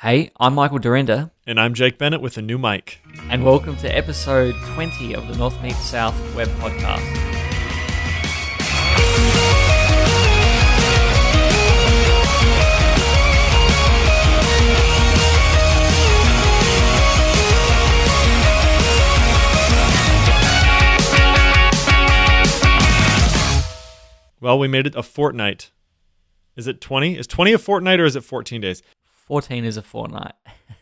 Hey, I'm Michael Dyrynda, And I'm Jake Bennett with a new mic. and welcome to episode 20 of the North Meets South web podcast. Well, we made it a fortnight. Is it 20? Is 20 a fortnight or is it 14 days? 14 is a fortnight.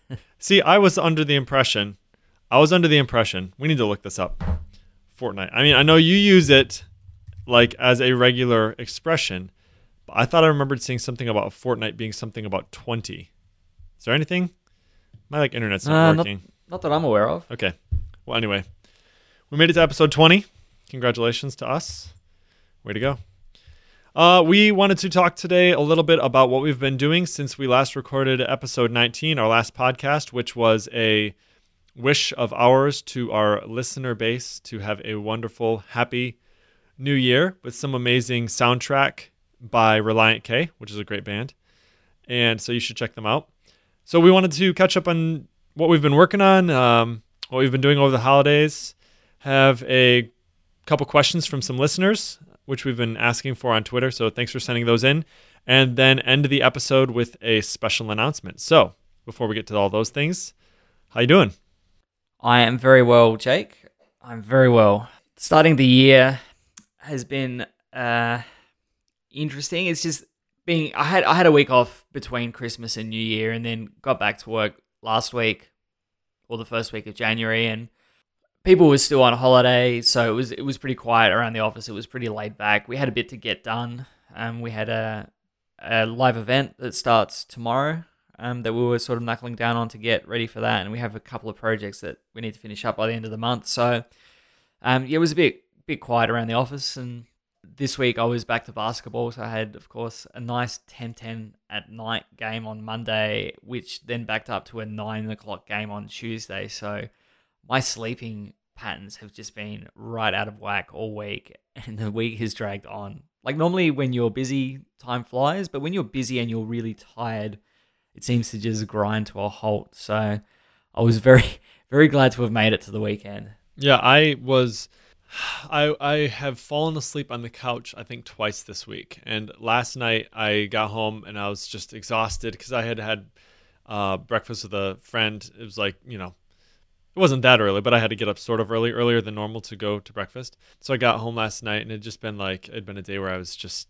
See, I was under the impression, I was under the impression, we need to look this up. Fortnight. I mean, I know you use it like as a regular expression, but I thought I remembered seeing something about a fortnight being something about 20. Is there anything? My like internet's not Uh, not, working. not that I'm aware of. Okay. Well, anyway, we made it to episode 20. Congratulations to us. Way to go. Uh, we wanted to talk today a little bit about what we've been doing since we last recorded episode 19, our last podcast, which was a wish of ours to our listener base to have a wonderful, happy new year with some amazing soundtrack by Relient K, which is a great band. And so you should check them out. So we wanted to catch up on what we've been working on, um, what we've been doing over the holidays, have a couple questions from some listeners, which we've been asking for on Twitter. So thanks for sending those in. And then end the episode with a special announcement. So before we get to all those things, how you doing? I am very well, Jake. I'm very well. Starting the year has been uh, interesting. It's just being I had I had a week off between Christmas and New Year, and then got back to work last week or the first week of January, and people were still on holiday, so it was it was pretty quiet around the office. It was pretty laid back. We had a bit to get done. Um, we had a a live event that starts tomorrow um, that we were sort of knuckling down on to get ready for that. And we have a couple of projects that we need to finish up by the end of the month. So, um, yeah, it was a bit bit quiet around the office. And this week I was back to basketball. So I had, of course, a nice 10 10 at night game on Monday, which then backed up to a 9 o'clock game on Tuesday. So my sleeping patterns have just been right out of whack all week. And the week has dragged on. Like normally when you're busy, time flies. But when you're busy and you're really tired, it seems to just grind to a halt. So I was very, very glad to have made it to the weekend. Yeah, I was. I I have fallen asleep on the couch I think twice this week, and last night I got home and I was just exhausted because I had had uh, breakfast with a friend. It was like you know, it wasn't that early, but I had to get up sort of early, earlier than normal to go to breakfast. So I got home last night and it just been like it'd been a day where I was just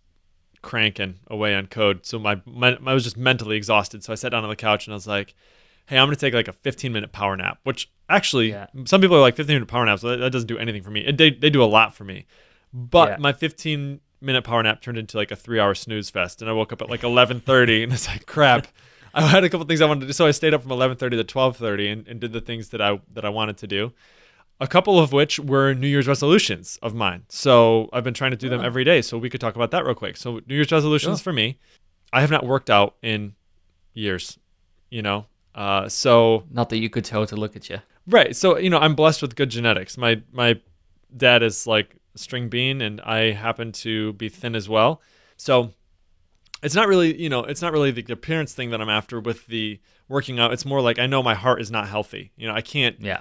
cranking away on code. So my, my I was just mentally exhausted. So I sat down on the couch and I was like, "Hey, I'm gonna take like a 15 minute power nap." Which actually, Yeah. some people are like 15 minute power naps. That, that doesn't do anything for me. It, they they do a lot for me, but Yeah. my 15 minute power nap turned into like a three hour snooze fest, and I woke up at like 11:30, and it's like crap. I had a couple things I wanted to do, so I stayed up from 11:30 to 12:30 and, and did the things that I that I wanted to do a couple of which were New Year's resolutions of mine. So I've been trying to do them Oh. every day. So we could talk about that real quick. So New Year's resolutions Sure. for me, I have not worked out in years, you know. Uh, so Not that you could tell to look at you. right, so you know, I'm blessed with good genetics. My my dad is like string bean, and I happen to be thin as well. So it's not really, you know, it's not really the appearance thing that I'm after with the working out. It's more like I know my heart is not healthy. You know, I can't Yeah.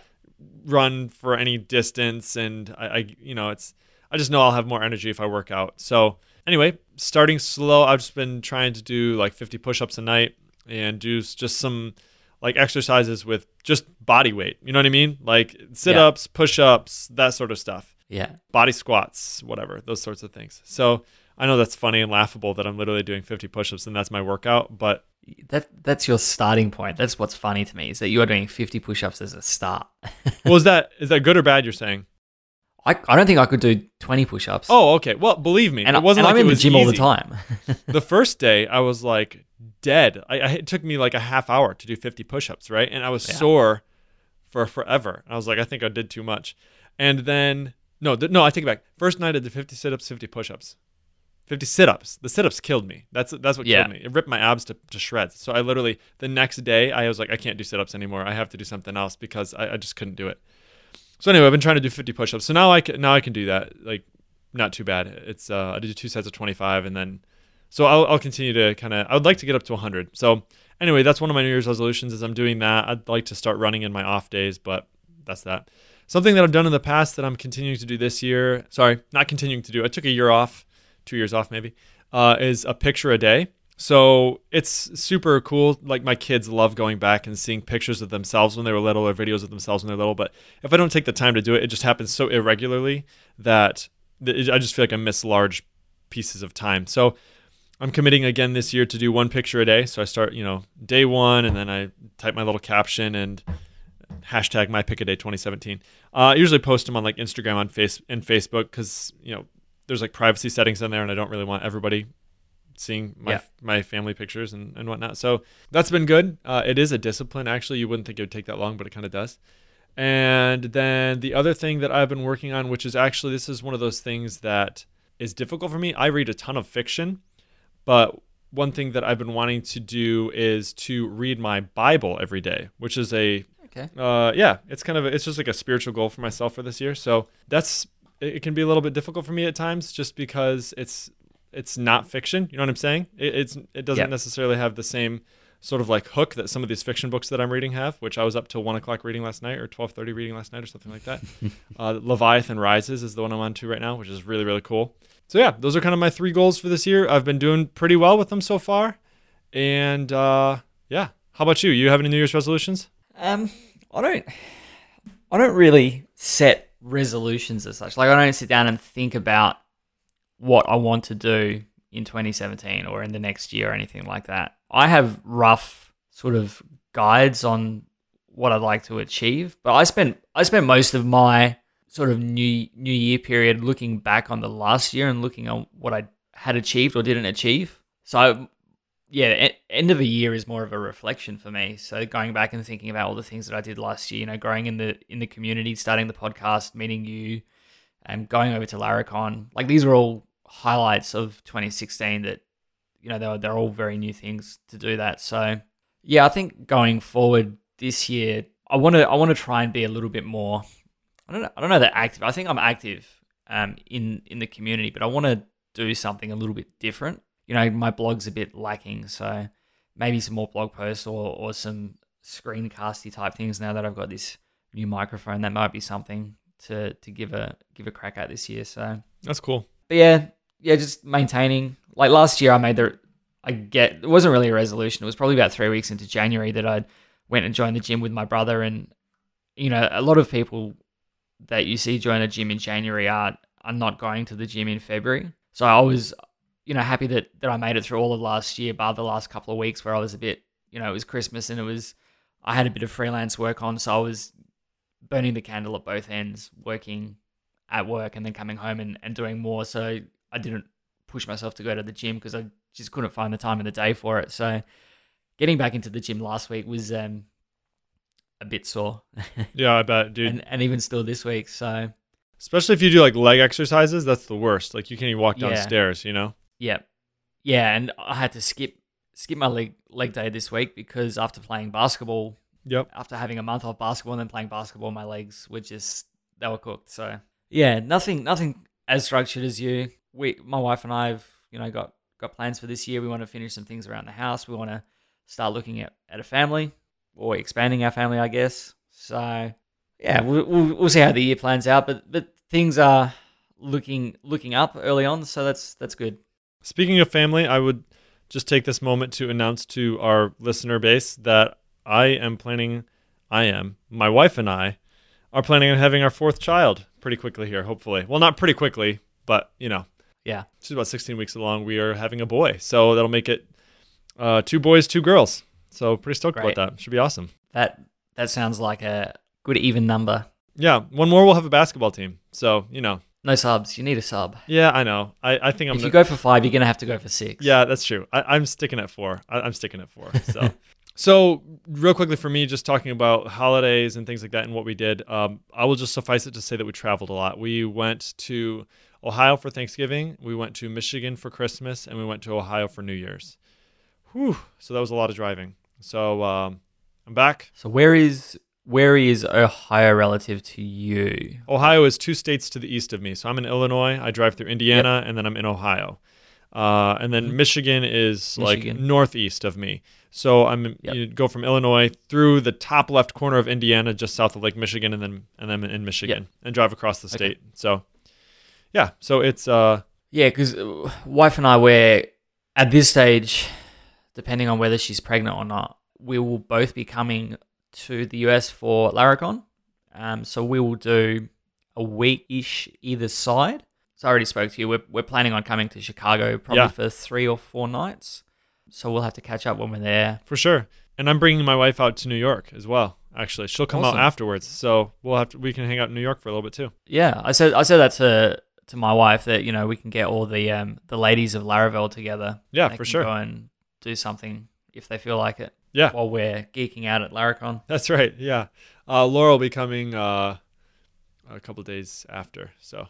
run for any distance and I, I you know it's i just know i'll have more energy if i work out so anyway starting slow i've just been trying to do like 50 push-ups a night and do just some like exercises with just body weight you know what i mean like sit-ups push-ups that sort of stuff Yeah. body squats whatever those sorts of things so i know that's funny and laughable that i'm literally doing 50 push-ups and that's my workout but That that's your starting point. That's what's funny to me is that you are doing 50 push-ups as a start. well is that is that good or bad you're saying I, I don't think I could do 20 push-ups. oh okay well believe me and, it wasn't like I'm in the gym all the time. the first day I was like dead. I, I it took me like a half hour to do 50 push-ups, right? And I was Yeah. sore for forever. And I was like, I think I did too much. And then no, th- no, I take it back. First night I did 50 sit-ups, 50 push-ups. 50 sit-ups. The sit-ups killed me. That's that's what Yeah. killed me. It ripped my abs to, to shreds. So I literally the next day I was like, I can't do sit-ups anymore. I have to do something else because I, I just couldn't do it. So anyway, I've been trying to do 50 push-ups. So now I can now I can do that. Like not too bad. It's uh, I did two sets of 25 and then so I'll, I'll continue to kind of I would like to get up to 100. So anyway, that's one of my New Year's resolutions. Is I'm doing that. I'd like to start running in my off days, but that's that. Something that I've done in the past that I'm continuing to do this year. Sorry, not continuing to do. I took a year off, two years off maybe. Uh, is a picture a day. So it's super cool. Like my kids love going back and seeing pictures of themselves when they were little or videos of themselves when they're little. But if I don't take the time to do it, it just happens so irregularly that I just feel like I miss large pieces of time. So I'm committing again this year to do one picture a day. So I start, you know, day one, and then I type my little caption and hashtag my pick a day 2017. Uh, I usually post them on like Instagram on face and Facebook because you know there's like privacy settings in there, and I don't really want everybody seeing my Yeah. my family pictures and, and whatnot. So that's been good. Uh, it is a discipline. Actually, you wouldn't think it would take that long, but it kind of does. And then the other thing that I've been working on, which is actually this is one of those things that is difficult for me. I read a ton of fiction, but one thing that I've been wanting to do is to read my Bible every day, which is a Okay. uh, yeah, it's kind of a, it's just like a spiritual goal for myself for this year. So that's it, it can be a little bit difficult for me at times, just because it's it's not fiction. You know what I'm saying? It, it's it doesn't Yep. necessarily have the same sort of like hook that some of these fiction books that I'm reading have, which I was up till one o'clock reading last night or twelve thirty reading last night or something like that. uh, Leviathan Rises is the one I'm on to right now, which is really really cool. So yeah, those are kind of my three goals for this year. I've been doing pretty well with them so far, and uh, yeah. How about you? You have any New Year's resolutions? Um, I don't, I don't really set resolutions as such. Like I don't sit down and think about what I want to do in 2017 or in the next year or anything like that. I have rough sort of guides on what I'd like to achieve, but I spent I spent most of my sort of new new year period looking back on the last year and looking on what I had achieved or didn't achieve. So yeah, end of the year is more of a reflection for me. So going back and thinking about all the things that I did last year, you know, growing in the in the community, starting the podcast, meeting you, and going over to Laracon, like these are all highlights of 2016 that you know they're they're all very new things to do that. So yeah, I think going forward this year, I want to I want to try and be a little bit more. I don't know, I don't know that active. I think I'm active um in in the community, but I want to do something a little bit different. You know, my blog's a bit lacking, so maybe some more blog posts or or some screencasty type things now that I've got this new microphone. That might be something to to give a give a crack at this year. So That's cool. but yeah, yeah, just maintaining. Like last year, I made the. I get it wasn't really a resolution. It was probably about three weeks into January that I went and joined the gym with my brother, and you know, a lot of people that you see join a gym in January are are not going to the gym in February. So I was, you know, happy that that I made it through all of last year, bar the last couple of weeks where I was a bit, you know, it was Christmas and it was, I had a bit of freelance work on, so I was burning the candle at both ends, working at work and then coming home and, and doing more. So I didn't push myself to go to the gym because I just couldn't find the time in the day for it. So getting back into the gym last week was um, a bit sore, Yeah, I bet, dude. and, and even still this week. So Especially if you do like leg exercises, that's the worst. Like you can't even walk Yeah. downstairs, you know? Yeah, yeah, and I had to skip skip my leg leg day this week because after playing basketball, Yep. after having a month off basketball and then playing basketball, my legs were just they were cooked. So yeah, nothing nothing as structured as you. We my wife and I have you know got got plans for this year. We want to finish some things around the house. We want to start looking at, at a family or expanding our family, I guess. So yeah, we'll, we'll, we'll see how the year plans out. But but things are looking looking up early on, so that's that's good. Speaking of family, I would just take this moment to announce to our listener base that I am planning, I am, my wife and I are planning on having our fourth child pretty quickly here, hopefully. Well, not pretty quickly, but you know, Yeah, she's about 16 weeks along. We are having a boy. So that'll make it uh, two boys, two girls. So pretty stoked Great. about that. Should be awesome. that that sounds like a good even number. Yeah. One more, we'll have a basketball team. So, you know, No subs. You need a sub. yeah, I know. I, I think I'm if you go for five, you're gonna have to go for six. Yeah, that's true. I, I'm sticking at four. I, I'm sticking at four. So, so real quickly for me, just talking about holidays and things like that and what we did. Um, I will just suffice it to say that we traveled a lot. We went to Ohio for Thanksgiving. We went to Michigan for Christmas, and we went to Ohio for New Year's. Whew. So that was a lot of driving. So um, I'm back. So where is where is Ohio relative to you? Ohio is two states to the east of me. So I'm in Illinois. I drive through Indiana, and then I'm in Ohio. Uh, and then Michigan is like northeast of me. So I'm Yep. you go from Illinois through the top left corner of Indiana, just south of Lake Michigan, and then and then in Michigan, and drive across the state. So yeah, so it's uh Yeah, because wife and I, we're at this stage, depending on whether she's pregnant or not, we will both be coming to the US for Laracon. Um, so we will do a week ish either side. So I already spoke to you. We're, we're planning on coming to Chicago probably Yeah. for three or four nights. So we'll have to catch up when we're there. for sure. And I'm bringing my wife out to New York as well. Actually, she'll come Awesome. out afterwards, so we'll have to we can hang out in New York for a little bit too. Yeah, I said I said that to to my wife that you know we can get all the um the ladies of Laravel together. Yeah, for sure. Go and do something if they feel like it. Yeah. While we're geeking out at Laracon. That's right. Yeah, uh, Laura will be coming uh, a couple days after, so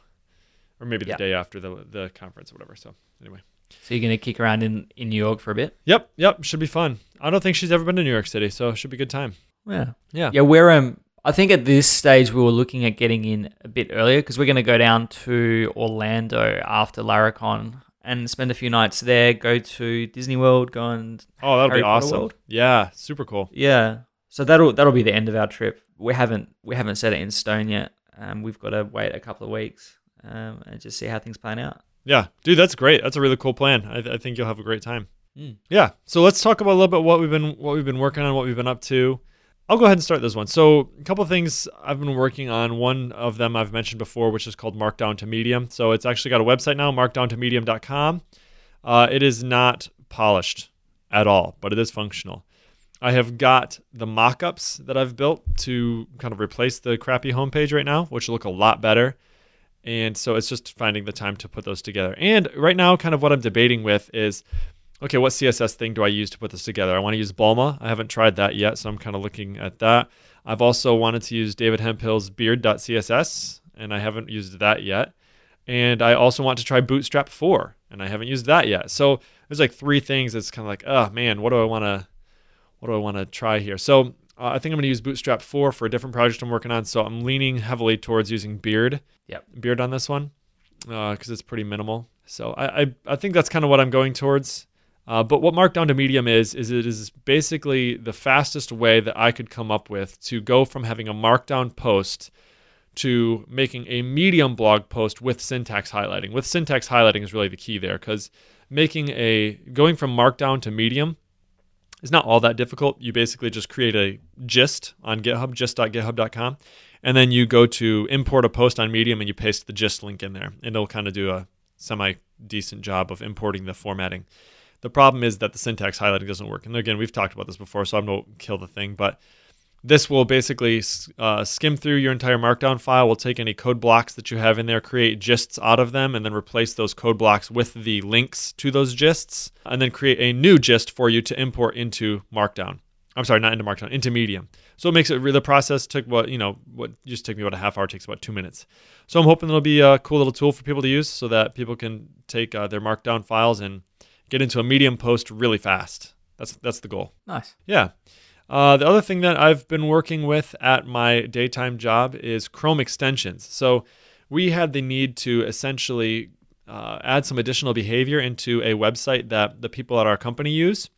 or maybe the Yeah. day after the the conference or whatever. So anyway. So you're gonna kick around in in New York for a bit. Yep, yep, should be fun. I don't think she's ever been to New York City, so it should be a good time. Yeah. Yeah. Yeah, we're um. I think at this stage we were looking at getting in a bit earlier because we're going to go down to Orlando after Laracon and spend a few nights there. Go to Disney World. Go and Oh, that'll Harry be awesome. World? Yeah, super cool. Yeah. So that'll that'll be the end of our trip. We haven't we haven't set it in stone yet. Um, we've got to wait a couple of weeks um, and just see how things plan out. Yeah, dude, that's great. That's a really cool plan. I, I think you'll have a great time. Mm. Yeah. So let's talk about a little bit what we've been what we've been working on, what we've been up to. I'll go ahead and start this one. So a couple of things I've been working on. One of them I've mentioned before, which is called Markdown to Medium. So it's actually got a website now, markdowntomedium.com. Uh, it is not polished at all, but it is functional. I have got the mock-ups that I've built to kind of replace the crappy homepage right now, which look a lot better. And so it's just finding the time to put those together. And right now, kind of what I'm debating with is okay, what CSS thing do I use to put this together? I want to use Bulma. I haven't tried that yet, so I'm kind of looking at that. I've also wanted to use David Hemphill's beard.css, and I haven't used that yet. And I also want to try Bootstrap 4, and I haven't used that yet. So there's like three things that's kind of like, oh man, what do I want to what do I want to try here? So uh, I think I'm going to use Bootstrap 4 for a different project I'm working on. So I'm leaning heavily towards using Beard. Yep. Beard on this one because it's pretty minimal. So I, I, I think that's kind of what I'm going towards. Uh, but what Markdown to Medium is, is it is basically the fastest way that I could come up with to go from having a Markdown post to making a Medium blog post with syntax highlighting. With syntax highlighting is really the key there because making a going from Markdown to Medium is not all that difficult. You basically just create a gist on GitHub, gist.github.com, and then you go to import a post on Medium and you paste the gist link in there, and it'll kind of do a semi decent job of importing the formatting. The problem is that the syntax highlighting doesn't work. And again, we've talked about this before, so I'm going to kill the thing, but this will basically uh, skim through your entire markdown file. We'll take any code blocks that you have in there, create gists out of them, and then replace those code blocks with the links to those gists, and then create a new gist for you to import into Markdown. I'm sorry, not into Markdown, into Medium. So it makes it the process took what you know what just took me about a half hour takes about two minutes. So I'm hoping it'll be a cool little tool for people to use so that people can take uh, their Markdown files and get into a Medium post really fast. That's that's the goal. Nice. Yeah. Uh, the other thing that I've been working with at my daytime job is Chrome extensions. So we had the need to essentially uh, add some additional behavior into a website that the people at our company use.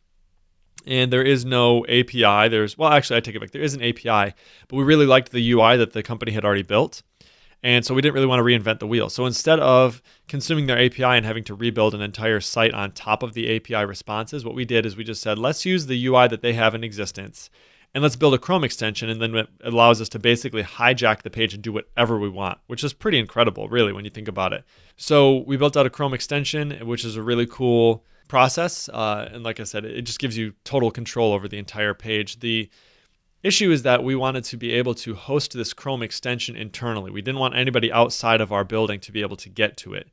And there is no API. There's, well, actually, I take it back. There is an API, but we really liked the UI that the company had already built. And so we didn't really want to reinvent the wheel. So instead of consuming their API and having to rebuild an entire site on top of the API responses, what we did is we just said, let's use the UI that they have in existence and let's build a Chrome extension. And then it allows us to basically hijack the page and do whatever we want, which is pretty incredible, really, when you think about it. So we built out a Chrome extension, which is a really cool process. Uh, and like I said, it just gives you total control over the entire page. The issue is that we wanted to be able to host this Chrome extension internally. We didn't want anybody outside of our building to be able to get to it.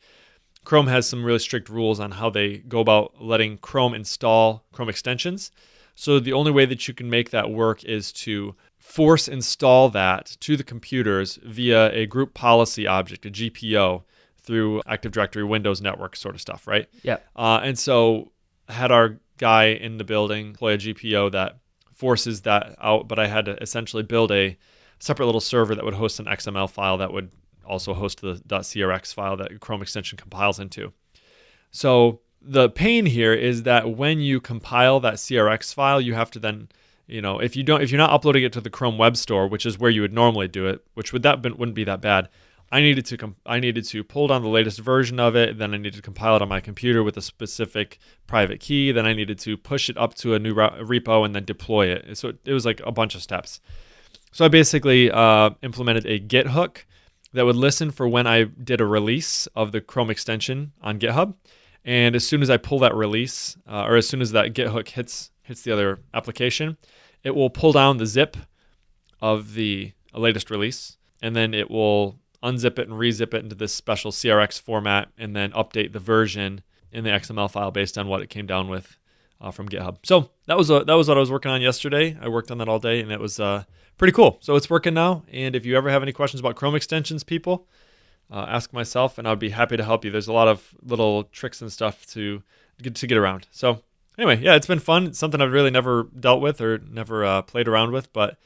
Chrome has some really strict rules on how they go about letting Chrome install Chrome extensions. So the only way that you can make that work is to force install that to the computers via a group policy object, a GPO, through Active Directory, Windows Network sort of stuff, right? Yeah. Uh, and so had our guy in the building deploy a GPO that forces that out, but I had to essentially build a separate little server that would host an XML file that would also host the .crx file that Chrome extension compiles into. So the pain here is that when you compile that CRX file, you have to then, you know, if you don't, if you're not uploading it to the Chrome Web Store, which is where you would normally do it, which would that been, wouldn't be that bad. I needed to I needed to pull down the latest version of it. Then I needed to compile it on my computer with a specific private key. Then I needed to push it up to a new re- repo and then deploy it. So it was like a bunch of steps. So I basically uh, implemented a Git hook that would listen for when I did a release of the Chrome extension on GitHub, and as soon as I pull that release, uh, or as soon as that Git hook hits hits the other application, it will pull down the zip of the latest release, and then it will unzip it and rezip it into this special CRX format, and then update the version in the XML file based on what it came down with uh, from GitHub. So that was a, that was what I was working on yesterday. I worked on that all day, and it was uh, pretty cool. So it's working now. And if you ever have any questions about Chrome extensions, people, uh, ask myself, and I'd be happy to help you. There's a lot of little tricks and stuff to get to get around. So anyway, yeah, it's been fun. It's something I've really never dealt with or never uh, played around with, but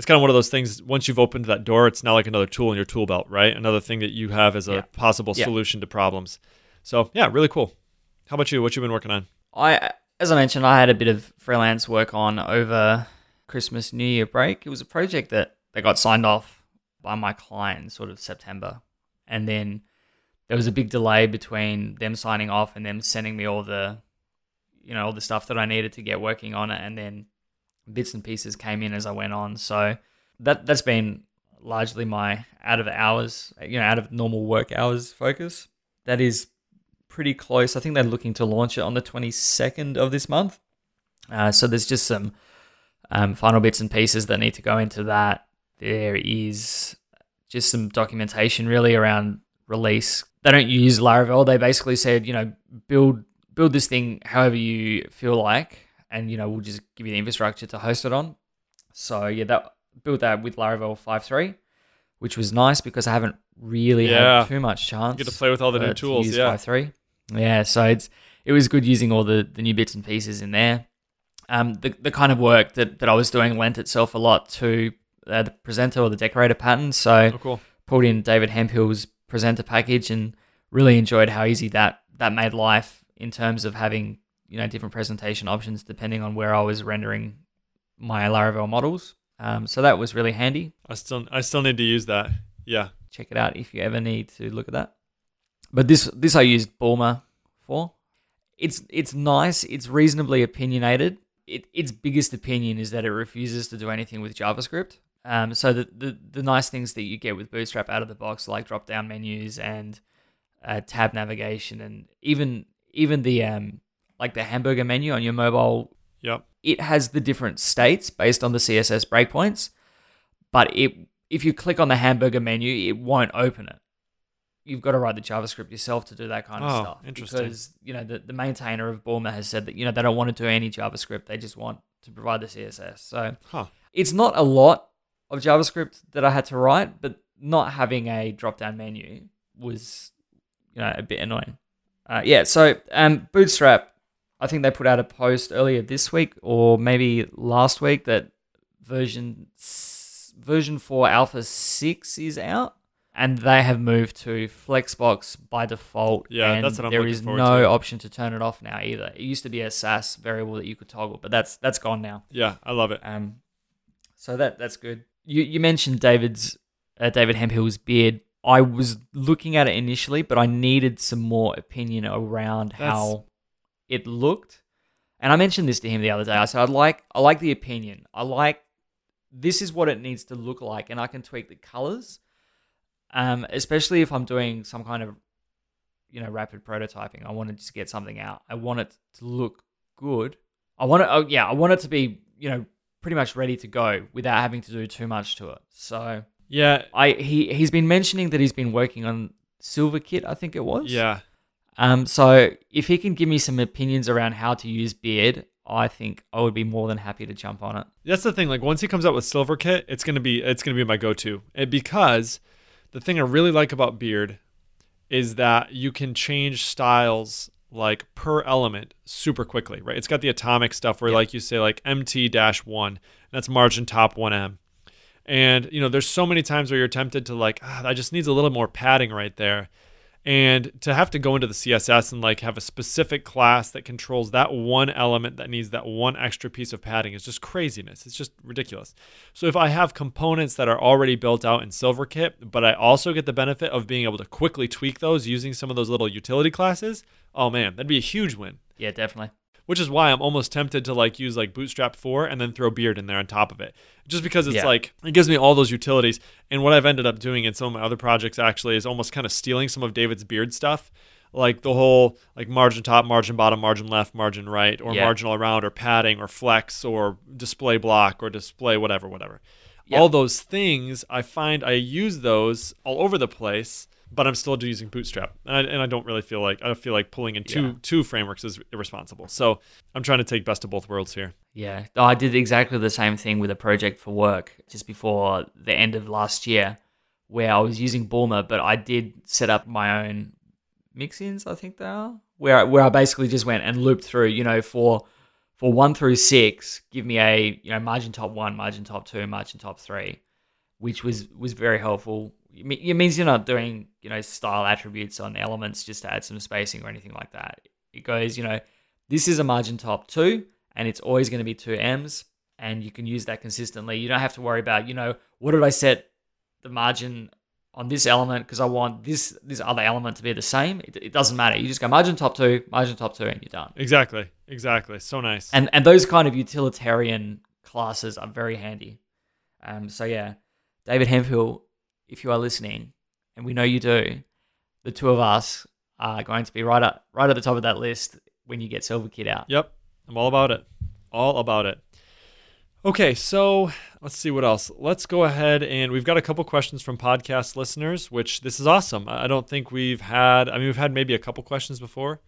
it's kind of one of those things. Once you've opened that door, it's now like another tool in your tool belt, right? Another thing that you have as a Yeah. possible Yeah. solution to problems. So yeah, really cool. How about you? What you been working on? I, as I mentioned, I had a bit of freelance work on over Christmas, New Year break. It was a project that, that got signed off by my client in sort of September. And then there was a big delay between them signing off and them sending me all the, you know, all the stuff that I needed to get working on it. And then bits and pieces came in as I went on. So that, that's been largely my out of hours, you know, out of normal work hours focus. That is pretty close. I think they're looking to launch it on the 22nd of this month. Uh, so there's just some um, final bits and pieces that need to go into that. There is just some documentation really around release. They don't use Laravel. They basically said, you know, build build this thing however you feel like, and you know, we'll just give you the infrastructure to host it on. So yeah, that built that with Laravel 5.3, which was nice because I haven't really Yeah. had too much chance. You get to play with all the new uh, to tools. use Yeah. 5.3. Yeah, so it's it was good using all the, the new bits and pieces in there. Um, the, the kind of work that, that I was doing lent itself a lot to uh, the presenter or the decorator pattern. So Oh, cool. pulled in David Hemphill's presenter package and really enjoyed how easy that that made life in terms of having you know different presentation options depending on where I was rendering my Laravel models. Um, so that was really handy. I still I still need to use that. Yeah. Check it out if you ever need to look at that. But this this I used Bulma for. It's it's nice. It's reasonably opinionated. It, its biggest opinion is that it refuses to do anything with JavaScript. Um, so the, the the nice things that you get with Bootstrap out of the box, like drop down menus and uh, tab navigation, and even even the um like the hamburger menu on your mobile Yep. it has the different states based on the CSS breakpoints, but it if you click on the hamburger menu, it won't open it. You've got to write the JavaScript yourself to do that kind of Oh, stuff. interesting. Because you know the, the maintainer of Bulma has said that you know they don't want to do any JavaScript; they just want to provide the CSS. So Huh. it's not a lot of JavaScript that I had to write, but not having a drop down menu was you know a bit annoying. Uh, yeah, so um, Bootstrap, I think they put out a post earlier this week or maybe last week that version version four alpha six is out, and they have moved to Flexbox by default. Yeah, and that's what I'm there is no to. option to turn it off now either. It used to be a Sass variable that you could toggle, but that's that's gone now. Yeah. I love it. Um, so that that's good. You you mentioned David's uh, David Hemphill's beard. I was looking at it initially, but I needed some more opinion around That's- how it looked. And I mentioned this to him the other day. I said, "I'd like I like the opinion. I like this is what it needs to look like, and I can tweak the colors, um, especially if I'm doing some kind of you know rapid prototyping. I want to just get something out. I want it to look good. I want it. Oh yeah, I want it to be you know pretty much ready to go without having to do too much to it. So Yeah. I he he's been mentioning that he's been working on Silver Kit. I think it was. Yeah. Um. So if he can give me some opinions around how to use Beard, I think I would be more than happy to jump on it. That's the thing. Like once he comes out with Silver Kit, it's gonna be it's gonna be my go-to. And because the thing I really like about Beard is that you can change styles like per element super quickly, right? It's got the atomic stuff where Yeah. like you say like MT dash one, that's margin top one M. And you know, there's so many times where you're tempted to like, ah, that just needs a little more padding right there. And to have to go into the CSS and like have a specific class that controls that one element that needs that one extra piece of padding is just craziness. It's just ridiculous. So if I have components that are already built out in SilverKit, but I also get the benefit of being able to quickly tweak those using some of those little utility classes, oh man, that'd be a huge win. Yeah, definitely which is why I'm almost tempted to like use like Bootstrap 4 and then throw Beard in there on top of it. Just because it's Yeah. like it gives me all those utilities. And what I've ended up doing in some of my other projects actually is almost kind of stealing some of David's Beard stuff. Like the whole like margin top, margin bottom, margin left, margin right, or Yeah. marginal around, or padding, or flex, or display block, or display whatever, whatever. Yep. All those things, I find I use those all over the place, but I'm still using Bootstrap, and I, and I don't really feel like I feel like pulling in two Yeah. two frameworks is irresponsible. So I'm trying to take best of both worlds here. Yeah, oh, I did exactly the same thing with a project for work just before the end of last year, where I was using Bulma, but I did set up my own mix-ins. I think they are where where I basically just went and looped through. You know, for for one through six, give me a you know margin top one, margin top two, margin top three, which was was very helpful. It means you're not doing you know style attributes on elements just to add some spacing or anything like that. It goes you know this is a margin top two, and it's always going to be two M's, and you can use that consistently. You don't have to worry about, you know, what did I set the margin on this element because I want this this other element to be the same. It, it doesn't matter. You just go margin top two, margin top two, and you're done. Exactly, exactly. So nice. And and those kind of utilitarian classes are very handy. Um, so yeah, David Hemphill, if you are listening, and we know you do, the two of us are going to be right up right at the top of that list when you get Silver Kit out. Yep, I'm all about it. All about it. Okay, so let's see what else. Let's go ahead and we've got a couple questions from podcast listeners, which this is awesome. I don't think we've had, I mean, we've had maybe a couple questions before.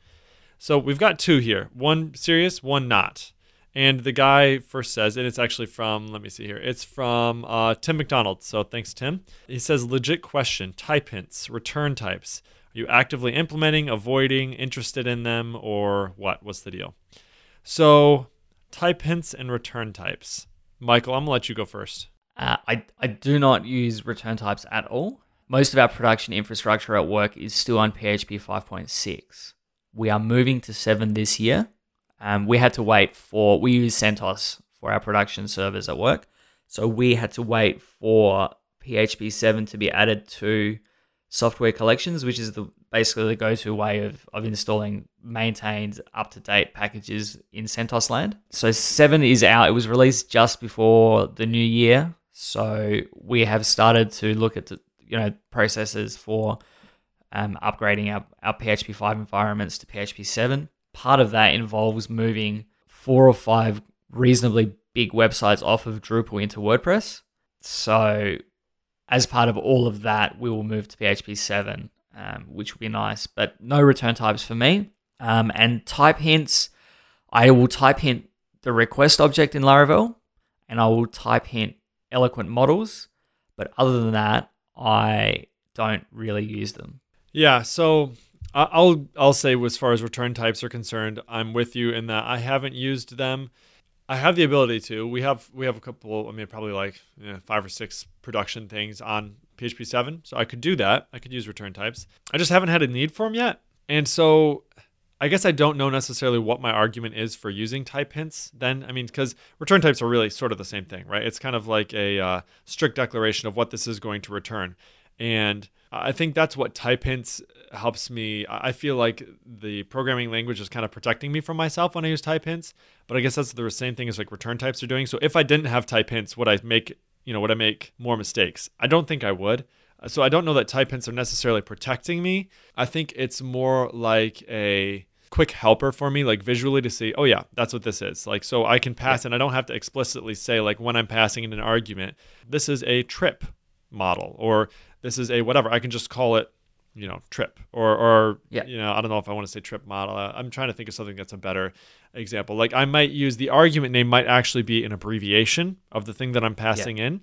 So we've got two here one serious, one not. And the guy first says, and it's actually from, let me see here, it's from uh, Tim MacDonald. So thanks, Tim. He says, legit question type hints, return types. Are you actively implementing, avoiding, interested in them, or what? What's the deal? So, type hints and return types. Michael, I'm going to let you go first. Uh, I, I do not use return types at all. Most of our production infrastructure at work is still on PHP 5.6. We are moving to 7 this year. Um, we had to wait for, we use CentOS for our production servers at work. So we had to wait for PHP 7 to be added to software collections, which is the basically the go-to way of, of installing maintained up-to-date packages in CentOS land. So 7 is out. It was released just before the new year. So we have started to look at the, you know processes for um, upgrading our, our PHP 5 environments to PHP 7. Part of that involves moving four or five reasonably big websites off of Drupal into WordPress. So as part of all of that, we will move to PHP 7, um, which will be nice, but no return types for me. Um, and type hints, I will type hint the request object in Laravel, and I will type hint eloquent models. But other than that, I don't really use them. Yeah, so I'll I'll say as far as return types are concerned, I'm with you in that I haven't used them. I have the ability to. We have we have a couple. I mean, probably like you know, five or six production things on PHP seven, so I could do that. I could use return types. I just haven't had a need for them yet, and so I guess I don't know necessarily what my argument is for using type hints. Then I mean, because return types are really sort of the same thing, right? It's kind of like a uh, strict declaration of what this is going to return, and I think that's what type hints helps me. I feel like the programming language is kind of protecting me from myself when I use type hints. But I guess that's the same thing as like return types are doing. So if I didn't have type hints, would I make you know would I make more mistakes? I don't think I would. Uh, So I don't know that type hints are necessarily protecting me. I think it's more like a quick helper for me, like visually to see, oh yeah, that's what this is. Like so I can pass and I don't have to explicitly say like when I'm passing in an argument, this is a trip model or this is a whatever. I can just call it, you know, trip or or Yeah. you know, I don't know if I want to say trip model. I'm trying to think of something that's a better example. Like I might use the argument name might actually be an abbreviation of the thing that I'm passing in.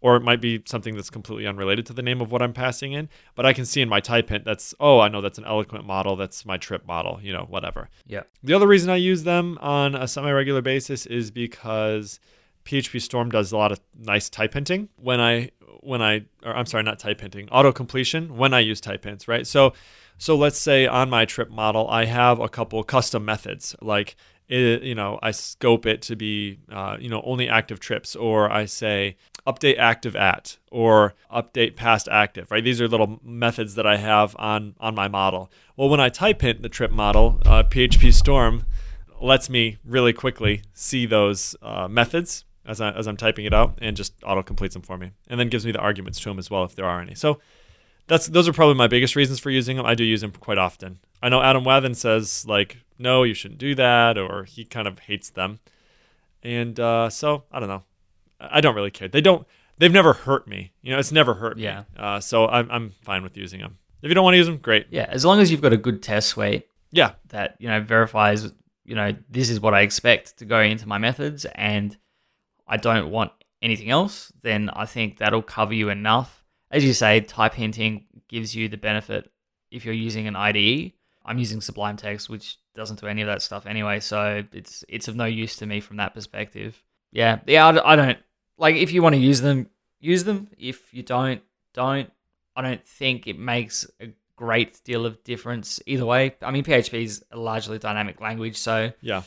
Or it might be something that's completely unrelated to the name of what I'm passing in, but I can see in my type hint that's oh I know that's an eloquent model, that's my trip model, you know whatever. Yeah. The other reason I use them on a semi regular basis is because PHP Storm does a lot of nice type hinting when I when I or I'm sorry, not type hinting, auto completion when I use type hints, right? So So let's say on my trip model, I have a couple custom methods, like it, you know, I scope it to be, uh, you know, only active trips, or I say update active at, or update past active, right? These are little methods that I have on on my model. Well, when I type hint the trip model, uh, PHP Storm lets me really quickly see those uh, methods as, I, as I'm typing it out and just auto completes them for me, and then gives me the arguments to them as well if there are any. So that's those are probably my biggest reasons for using them. I do use them quite often. I know Adam Wathan says like, no, you shouldn't do that, or he kind of hates them, and uh, so I don't know. I don't really care. They don't. They've never hurt me. You know, it's never hurt Yeah. me. Uh, so I'm I'm fine with using them. If you don't want to use them, great. Yeah, as long as you've got a good test suite Yeah, that you know verifies, you know, this is what I expect to go into my methods, and I don't want anything else, then I think that'll cover you enough. As you say, type hinting gives you the benefit if you're using an IDE. I'm using Sublime Text, which doesn't do any of that stuff anyway, so it's it's of no use to me from that perspective. Yeah, yeah, I, I don't like if you want to use them, use them. If you don't, don't. I don't think it makes a great deal of difference either way. I mean, PHP is a largely dynamic language, so yeah.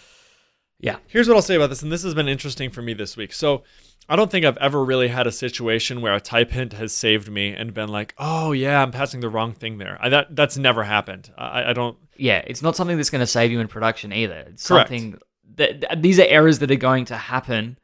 Yeah, Here's what I'll say about this, and this has been interesting for me this week. So, I don't think I've ever really had a situation where a type hint has saved me and been like, "Oh yeah, I'm passing the wrong thing there." I, that that's never happened. I, I don't. yeah, it's not something that's going to save you in production either. It's Correct. something that th- these are errors that are going to happen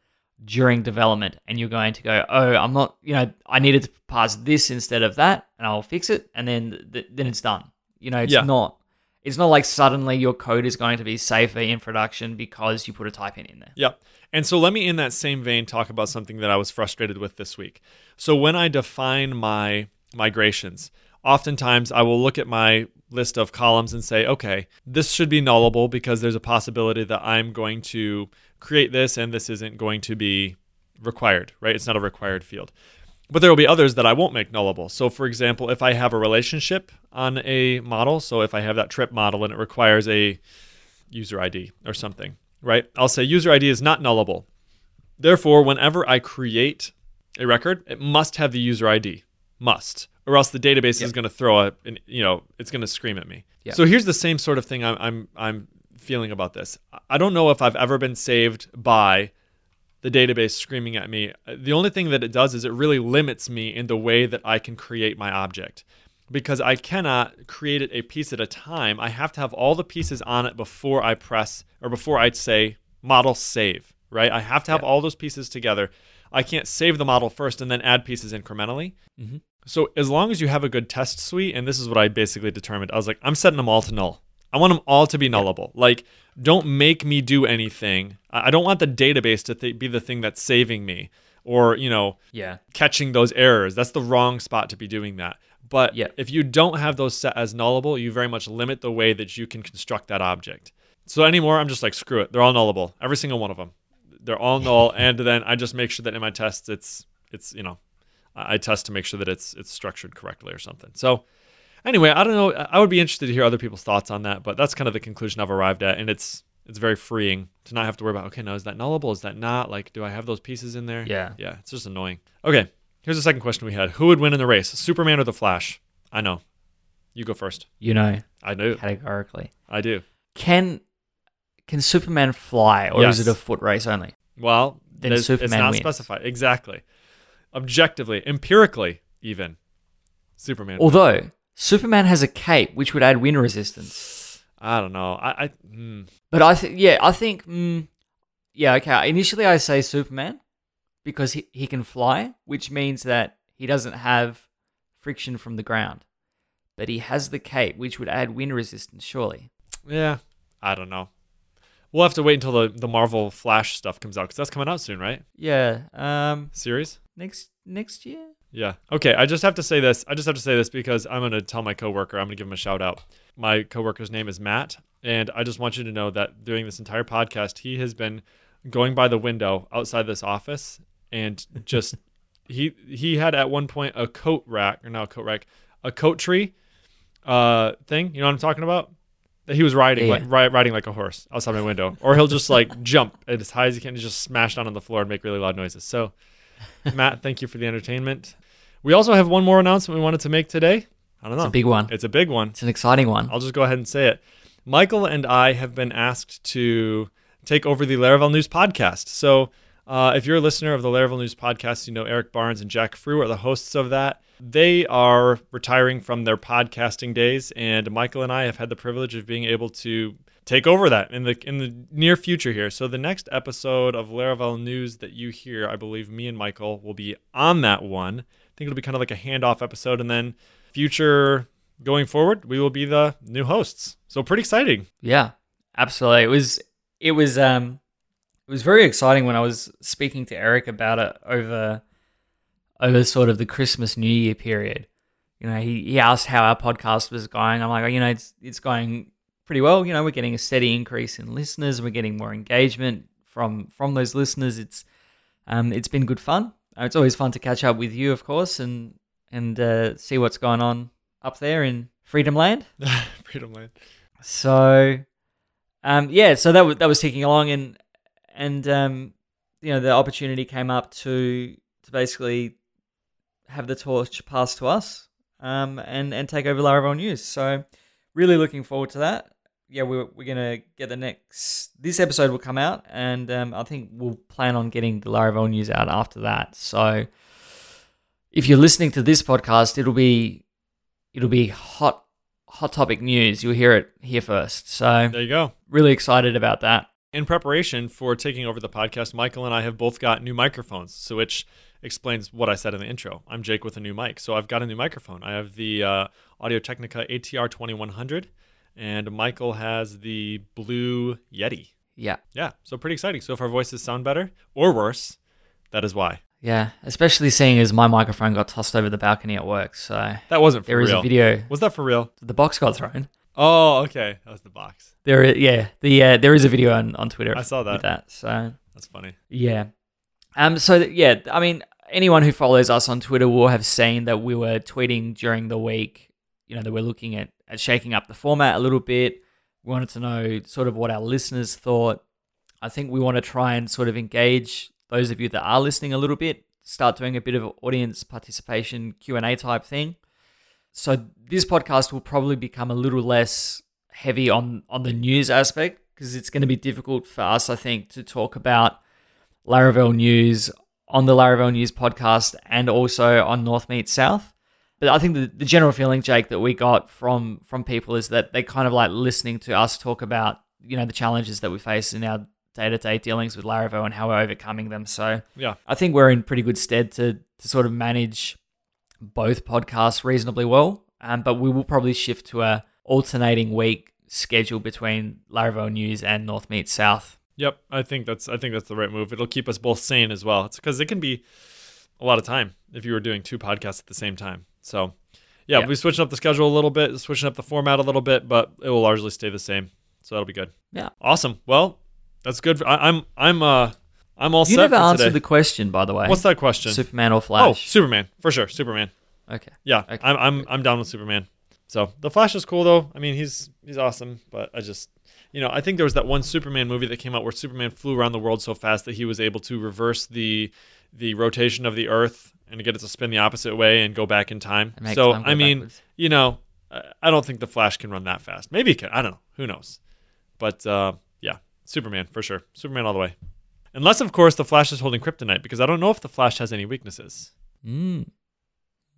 during development, and you're going to go, "Oh, I'm not, you know, I needed to pass this instead of that, and I'll fix it," and then th- then it's done. You know, it's Yeah. not. It's not like suddenly your code is going to be safer in production because you put a type in in there. Yep. And so let me, in that same vein, talk about something that I was frustrated with this week. So when I define my migrations, oftentimes I will look at my list of columns and say, okay, this should be nullable because there's a possibility that I'm going to create this and this isn't going to be required, right? It's not a required field. But there will be others that I won't make nullable. So, for example, if I have a relationship on a model, so if I have that trip model and it requires a user ID or something, right? I'll say user ID is not nullable. Therefore, whenever I create a record, it must have the user ID. Must. Or else the database is going to throw a, you know, it's going to scream at me. Yep. So here's the same sort of thing I'm, I'm, I'm feeling about this. I don't know if I've ever been saved by the database screaming at me. The only thing that it does is it really limits me in the way that I can create my object because I cannot create it a piece at a time. I have to have all the pieces on it before I press or before I'd say model save, right? I have to have Yeah. all those pieces together. I can't save the model first and then add pieces incrementally. Mhm. So as long as you have a good test suite, and this is what I basically determined, I was like, I'm setting them all to null. I want them all to be nullable. Like, don't make me do anything. I don't want the database to th- be the thing that's saving me, or you know, Yeah, catching those errors. That's the wrong spot to be doing that. But Yeah. if you don't have those set as nullable, you very much limit the way that you can construct that object. So anymore, I'm just like, screw it. They're all nullable. Every single one of them. They're all null. and then I just make sure that in my tests, it's, it's, you know, I I test to make sure that it's, it's structured correctly or something. So anyway, I don't know. I would be interested to hear other people's thoughts on that, but that's kind of the conclusion I've arrived at. And it's, it's very freeing to not have to worry about, okay, now is that nullable? Is that not? Like, do I have those pieces in there? yeah. Yeah, it's just annoying. Okay, here's the second question we had. Who would win in the race, Superman or the Flash? I know. You go first. You know, I do. categorically. I do. Can can Superman fly, or is it a foot race only? Well, Then there's- it's Superman not wins. specified. Exactly. Objectively, empirically, even. Superman. Although Superman has a cape, which would add wind resistance. I don't know. I, I hmm. But I think, yeah, I think, mm, yeah, okay. Initially, I say Superman because he, he can fly, which means that he doesn't have friction from the ground. But he has the cape, which would add wind resistance, surely. yeah. I don't know. We'll have to wait until the, the Marvel Flash stuff comes out because that's coming out soon, right? Yeah. Um. Series. Next next year. Yeah. Okay. I just have to say this. I just have to say this because I'm going to tell my coworker. I'm going to give him a shout out. My coworker's name is Matt, and I just want you to know that during this entire podcast, he has been going by the window outside this office and just he he had at one point a coat rack or not a coat rack, a coat tree, uh, thing. You know what I'm talking about? That he was riding Yeah, like ri- riding like a horse outside my window, or he'll just like jump as high as he can and just smash down on the floor and make really loud noises. So. Matt, thank you for the entertainment. We also have one more announcement we wanted to make today. I don't know. It's a big one. It's a big one. It's an exciting one. I'll just go ahead and say it. Michael and I have been asked to take over the Laravel News podcast. So, uh, if you're a listener of the Laravel News podcast, you know Eric Barnes and Jack Frew are the hosts of that. They are retiring from their podcasting days, and Michael and I have had the privilege of being able to take over that in the in the near future here. So the next episode of Laravel News that you hear, I believe me and Michael will be on that one. I think it'll be kind of like a handoff episode, and then future going forward, we will be the new hosts. So pretty exciting. Yeah, absolutely. It was it was um it was very exciting when I was speaking to Eric about it over over sort of the Christmas New Year period. You know, he, he asked how our podcast was going. I'm like, oh, you know, it's it's going pretty well. You know, we're getting a steady increase in listeners. We're getting more engagement from from those listeners. It's um it's been good fun. Uh, It's always fun to catch up with you, of course, and and uh, see what's going on up there in Freedom Land. Freedom Land. So, um, yeah, so that was that was ticking along, and and um, you know, the opportunity came up to to basically have the torch passed to us, um, and and take over Laravel News. So, really looking forward to that. Yeah, we're we're gonna get the next. This episode will come out, and um, I think we'll plan on getting the Laravel News out after that. So, if you're listening to this podcast, it'll be it'll be hot hot topic news. You'll hear it here first. So There you go. really excited about that. In preparation for taking over the podcast, Michael and I have both got new microphones, so which explains what I said in the intro. I'm Jake with a new mic, so I've got a new microphone. I have the uh, Audio Technica ATR 2100, and Michael has the Blue Yeti. Yeah. Yeah, so pretty exciting. So if our voices sound better or worse, that is why. Yeah. Especially seeing as my microphone got tossed over the balcony at work. So That wasn't for there is real. a video. Was that for real? The box got thrown. Oh, okay. That was the box. There, i- yeah, the uh, there is a video on, on Twitter. I saw that. that. So That's funny. yeah, um, so th- yeah, I mean, anyone who follows us on Twitter will have seen that we were tweeting during the week. You know, that we're looking at at shaking up the format a little bit. We wanted to know sort of what our listeners thought. I think we want to try and sort of engage those of you that are listening a little bit. Start doing a bit of audience participation Q and A type thing. So this podcast will probably become a little less heavy on on the news aspect because it's going to be difficult for us, I think, to talk about Laravel news on the Laravel News podcast and also on North Meet South. But I think the, the general feeling, Jake, that we got from from people is that they kind of like listening to us talk about you know the challenges that we face in our day to day dealings with Laravel and how we're overcoming them. So Yeah. I think we're in pretty good stead to to sort of manage both podcasts reasonably well. Um, but we will probably shift to a alternating week schedule between Laravel News and North Meet South. Yep, I think that's I think that's the right move. It'll keep us both sane as well. It's because it can be a lot of time if you were doing two podcasts at the same time. So, yeah, Yeah. we're switching up the schedule a little bit, switching up the format a little bit, but it will largely stay the same. So that'll be good. Yeah. Awesome. Well, that's good. I, I'm I'm uh I'm all You set never for answered today. the question, by the way. What's that question? Superman or Flash? oh, Superman for sure. Superman. okay. Yeah, Okay, I'm I'm I'm down with Superman. So the Flash is cool though. I mean, he's he's awesome, but I just you know I think there was that one Superman movie that came out where Superman flew around the world so fast that he was able to reverse the the rotation of the Earth and get it to spin the opposite way and go back in time. So I mean, backwards. you know, I don't think the Flash can run that fast. Maybe he can. I don't know. Who knows? But uh, yeah, Superman for sure. Superman all the way. Unless of course the Flash is holding kryptonite because I don't know if the Flash has any weaknesses. Mm.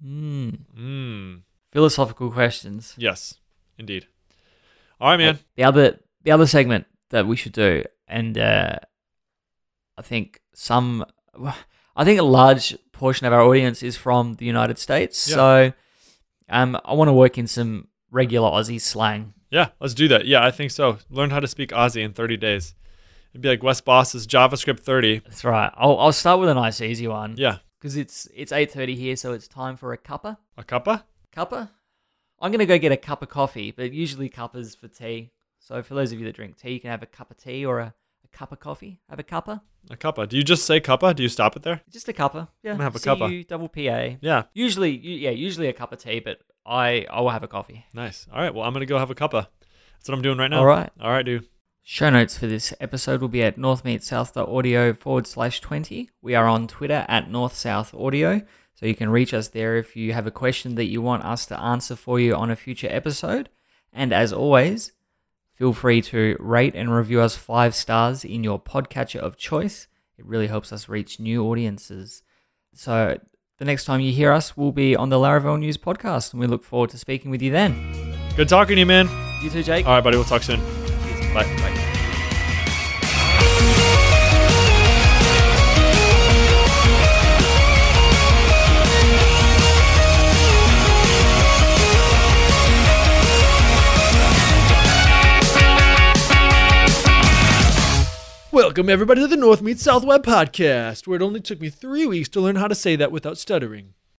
Mm. Hmm. Philosophical questions. Yes, indeed. All right, man. The other the other segment that we should do, and uh, I think some, I think a large portion of our audience is from the United States. Yeah. So, um, I want to work in some regular Aussie slang. Yeah, let's do that. Yeah, I think so. Learn how to speak Aussie in 30 days. It'd be like Wes Bos's JavaScript 30. That's right. I'll I'll start with a nice easy one. Yeah, because it's it's eight thirty here, so it's time for a cuppa. a cuppa? Cuppa. I'm gonna go get a cup of coffee, but usually cuppas for tea. So for those of you that drink tea, you can have a cup of tea or a cup of coffee. Have a cuppa. A cuppa. Do you just say cuppa? Do you stop it there? Just a cuppa. Yeah. gonna have a cuppa. C-U double P A. Yeah, Usually, yeah, usually a cup of tea, but I I will have a coffee. nice. All right, well, I'm going to go have a cuppa. That's what I'm doing right now. All right. All right, dude. Show notes for this episode will be at northmeetsouth.audio forward slash 20. We are on Twitter at northsouthaudio. So you can reach us there if you have a question that you want us to answer for you on a future episode. And as always, feel free to rate and review us five stars in your podcatcher of choice. It really helps us reach new audiences. So the next time you hear us, we'll be on the Laravel News podcast, and we look forward to speaking with you then. Good talking to you, man. You too, Jake. All right, buddy. We'll talk soon. Bye. Bye. Welcome, everybody, to the North Meets South Web Podcast, where it only took me three weeks to learn how to say that without stuttering.